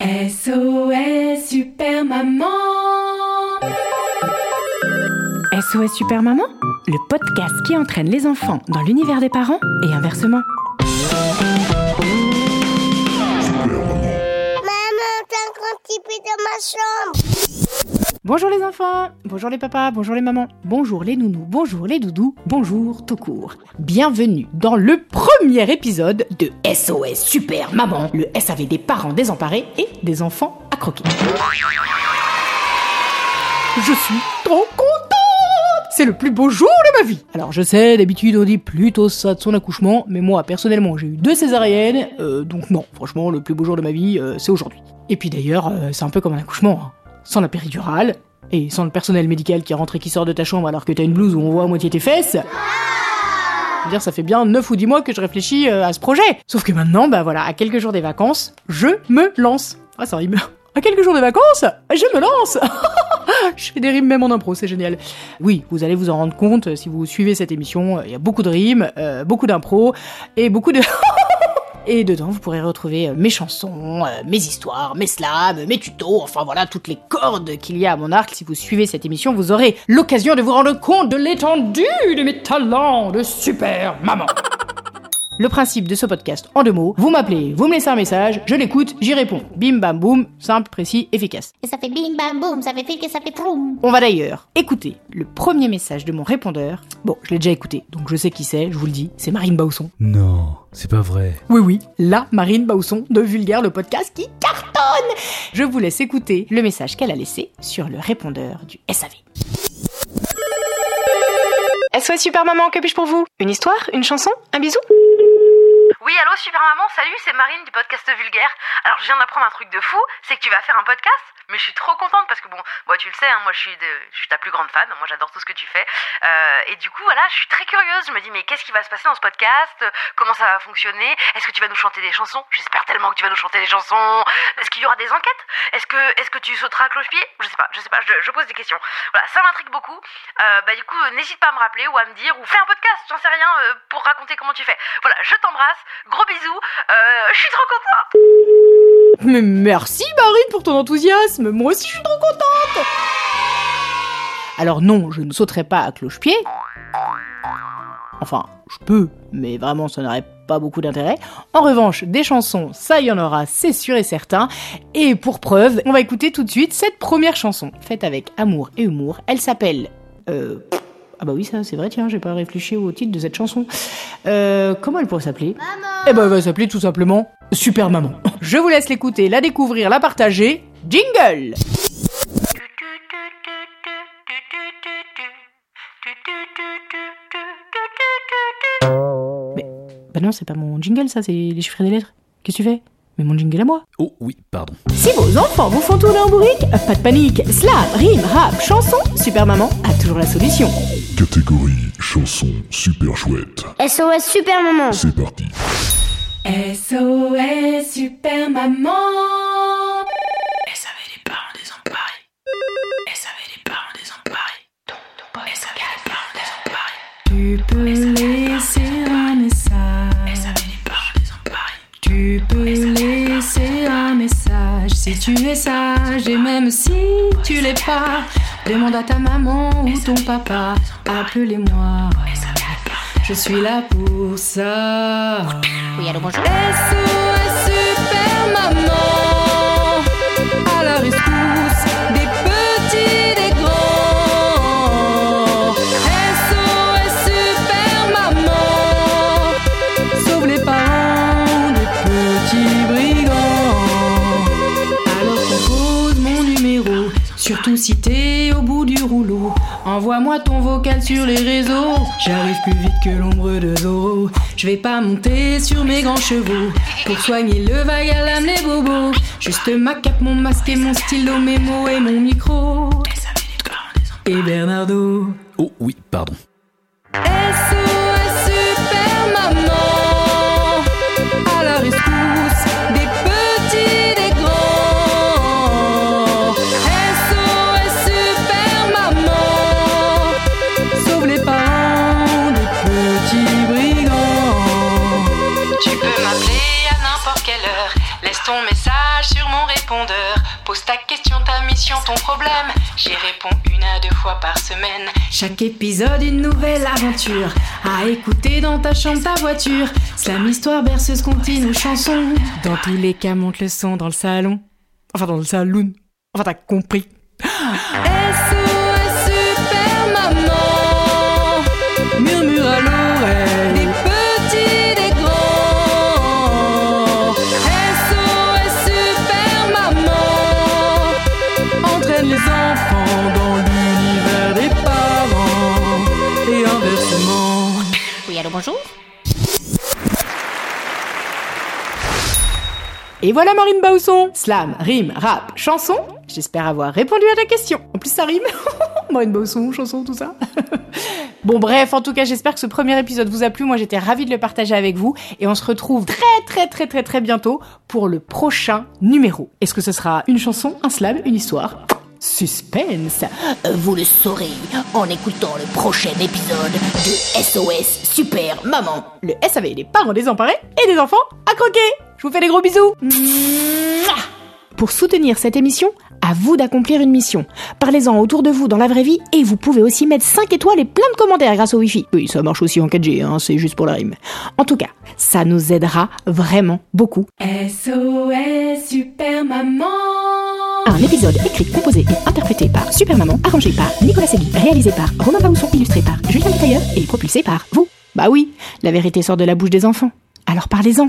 SOS Super Maman SOS Super Maman, le podcast qui entraîne les enfants dans l'univers des parents et inversement. Maman, t'as un grand petit peu dans ma chambre. Bonjour les enfants, bonjour les papas, bonjour les mamans, bonjour les nounous, bonjour les doudous, bonjour tout court. Bienvenue dans le premier épisode de SOS Super Maman, le SAV des parents désemparés et des enfants à croquer. Je suis trop contente C'est le plus beau jour de ma vie Alors je sais, d'habitude on dit plutôt ça de son accouchement, mais moi personnellement j'ai eu deux césariennes, euh, donc non, franchement le plus beau jour de ma vie euh, c'est aujourd'hui. Et puis d'ailleurs, euh, c'est un peu comme un accouchement, hein. Sans la péridurale, et sans le personnel médical qui rentre et qui sort de ta chambre alors que t'as une blouse où on voit à moitié tes fesses. Dire, ça fait bien 9 ou 10 mois que je réfléchis euh, à ce projet. Sauf que maintenant, bah voilà, à quelques jours des vacances, je me lance. Ah, ça rime. À quelques jours des vacances, je me lance Je fais des rimes même en impro, c'est génial. Oui, vous allez vous en rendre compte si vous suivez cette émission, euh, il y a beaucoup de rimes, euh, beaucoup d'impro, et beaucoup de... Et dedans, vous pourrez retrouver euh, mes chansons, euh, mes histoires, mes slams, mes tutos, enfin voilà, toutes les cordes qu'il y a à mon arc. Si vous suivez cette émission, vous aurez l'occasion de vous rendre compte de l'étendue de mes talents de super maman. Le principe de ce podcast, en deux mots, vous m'appelez, vous me laissez un message, je l'écoute, j'y réponds. Bim bam boum, simple, précis, efficace. Et ça fait bim bam boum, ça fait que ça fait proum. On va d'ailleurs écouter le premier message de mon répondeur. Bon, je l'ai déjà écouté, donc je sais qui c'est, je vous le dis, c'est Marine Bausson. Non, c'est pas vrai. Oui, oui, la Marine Bausson de Vulgaire, le podcast qui cartonne Je vous laisse écouter le message qu'elle a laissé sur le répondeur du SAV. SOS Super Maman, que puis-je pour vous? Une histoire? Une chanson? Un bisou? Oui, allô, super maman, salut, c'est Marine du podcast Vulgaire. Alors, je viens d'apprendre un truc de fou, c'est que tu vas faire un podcast, mais je suis trop contente parce que bon, moi tu le sais, hein, moi je suis, de, je ta plus grande fan, moi j'adore tout ce que tu fais. Euh, et du coup, voilà, je suis très curieuse, je me dis, mais qu'est-ce qui va se passer dans ce podcast? Comment ça va fonctionner? Est-ce que tu vas nous chanter des chansons? J'espère tellement que tu vas nous chanter des chansons. Est-ce qu'il y aura des enquêtes? Est-ce que, est-ce que tu sauteras à cloche-pied? Je sais pas, je sais pas, je, pose des questions. Voilà, ça m'intrigue beaucoup. Euh, bah, du coup, n'hésite pas à me rappeler ou à me dire, ou fais un podcast, j'en sais rien, euh, pour raconter comment tu fais. Voilà, je t'embrasse, gros bisous, euh, je suis trop contente Mais merci Marine pour ton enthousiasme, moi aussi je suis trop contente Alors non, je ne sauterai pas à cloche-pied. Enfin, je peux, mais vraiment ça n'aurait pas beaucoup d'intérêt. En revanche, des chansons, ça y en aura, c'est sûr et certain. Et pour preuve, on va écouter tout de suite cette première chanson, faite avec amour et humour. Elle s'appelle... Euh... Ah bah oui, ça c'est vrai, tiens, j'ai pas réfléchi au titre de cette chanson. Euh, comment elle pourrait s'appeler? Eh ben elle va s'appeler tout simplement Super Maman. Je vous laisse l'écouter, la découvrir, la partager. Jingle Mais, bah non, c'est pas mon jingle ça, c'est les chiffres et des lettres. Qu'est-ce que tu fais? Mais mon jingle à moi. Oh oui, pardon. Si vos enfants vous font tourner en bourrique, pas de panique. Slam, rime, rap, chanson, Super Maman a toujours la solution. Catégorie chanson super chouette. SOS Super Maman. C'est parti. SOS Super Maman SAV les parents désemparés. SAV les parents désemparés. SAV les parents désemparés. Tu peux laisser un message. SAV les parents désemparés. Tu peux laisser un message si tu es sage et même si tu l'es pas. Demande à ta maman ou ton papa. Appelez-moi. Je suis là pour ça. Oui, allô, bonjour. SOS Super Maman Envoie-moi ton vocal sur les réseaux. J'arrive plus vite que l'ombre de Zoro. Je vais pas monter sur mes grands chevaux pour soigner le vague à l'âme les bobos. Juste ma cape, mon masque et mon stylo, mes mots et mon micro. Et Bernardo. Oh oui, pardon. Chaque épisode une nouvelle aventure. À écouter dans ta chambre, ta voiture. Slam histoire berceuse continue aux chansons Dans tous les cas monte le son dans le salon. Enfin dans le saloon. Enfin t'as compris bonjour. Et voilà Marine Bausson. Slam, rime, rap, chanson. J'espère avoir répondu à ta question. En plus ça rime. Marine Bausson, chanson, tout ça. Bon bref, en tout cas j'espère que ce premier épisode vous a plu, moi j'étais ravie de le partager avec vous, et on se retrouve très très très très très bientôt pour le prochain numéro. Est-ce que ce sera une chanson, un slam, une histoire? Suspense Vous le saurez en écoutant le prochain épisode de SOS Super Maman. Le SAV, les parents désemparés et des enfants à croquer Je vous fais des gros bisous Mouah Pour soutenir cette émission, à vous d'accomplir une mission. Parlez-en autour de vous dans la vraie vie et vous pouvez aussi mettre 5 étoiles et plein de commentaires grâce au Wi-Fi. Oui, ça marche aussi en 4G, hein, c'est juste pour la rime. En tout cas, ça nous aidera vraiment beaucoup. SOS Super Maman Un épisode écrit, composé et interprété par Super Maman, arrangé par Nicolas Segui, réalisé par Romain Bausson, illustré par Julien Tailleur et propulsé par vous. Bah oui, la vérité sort de la bouche des enfants. Alors parlez-en.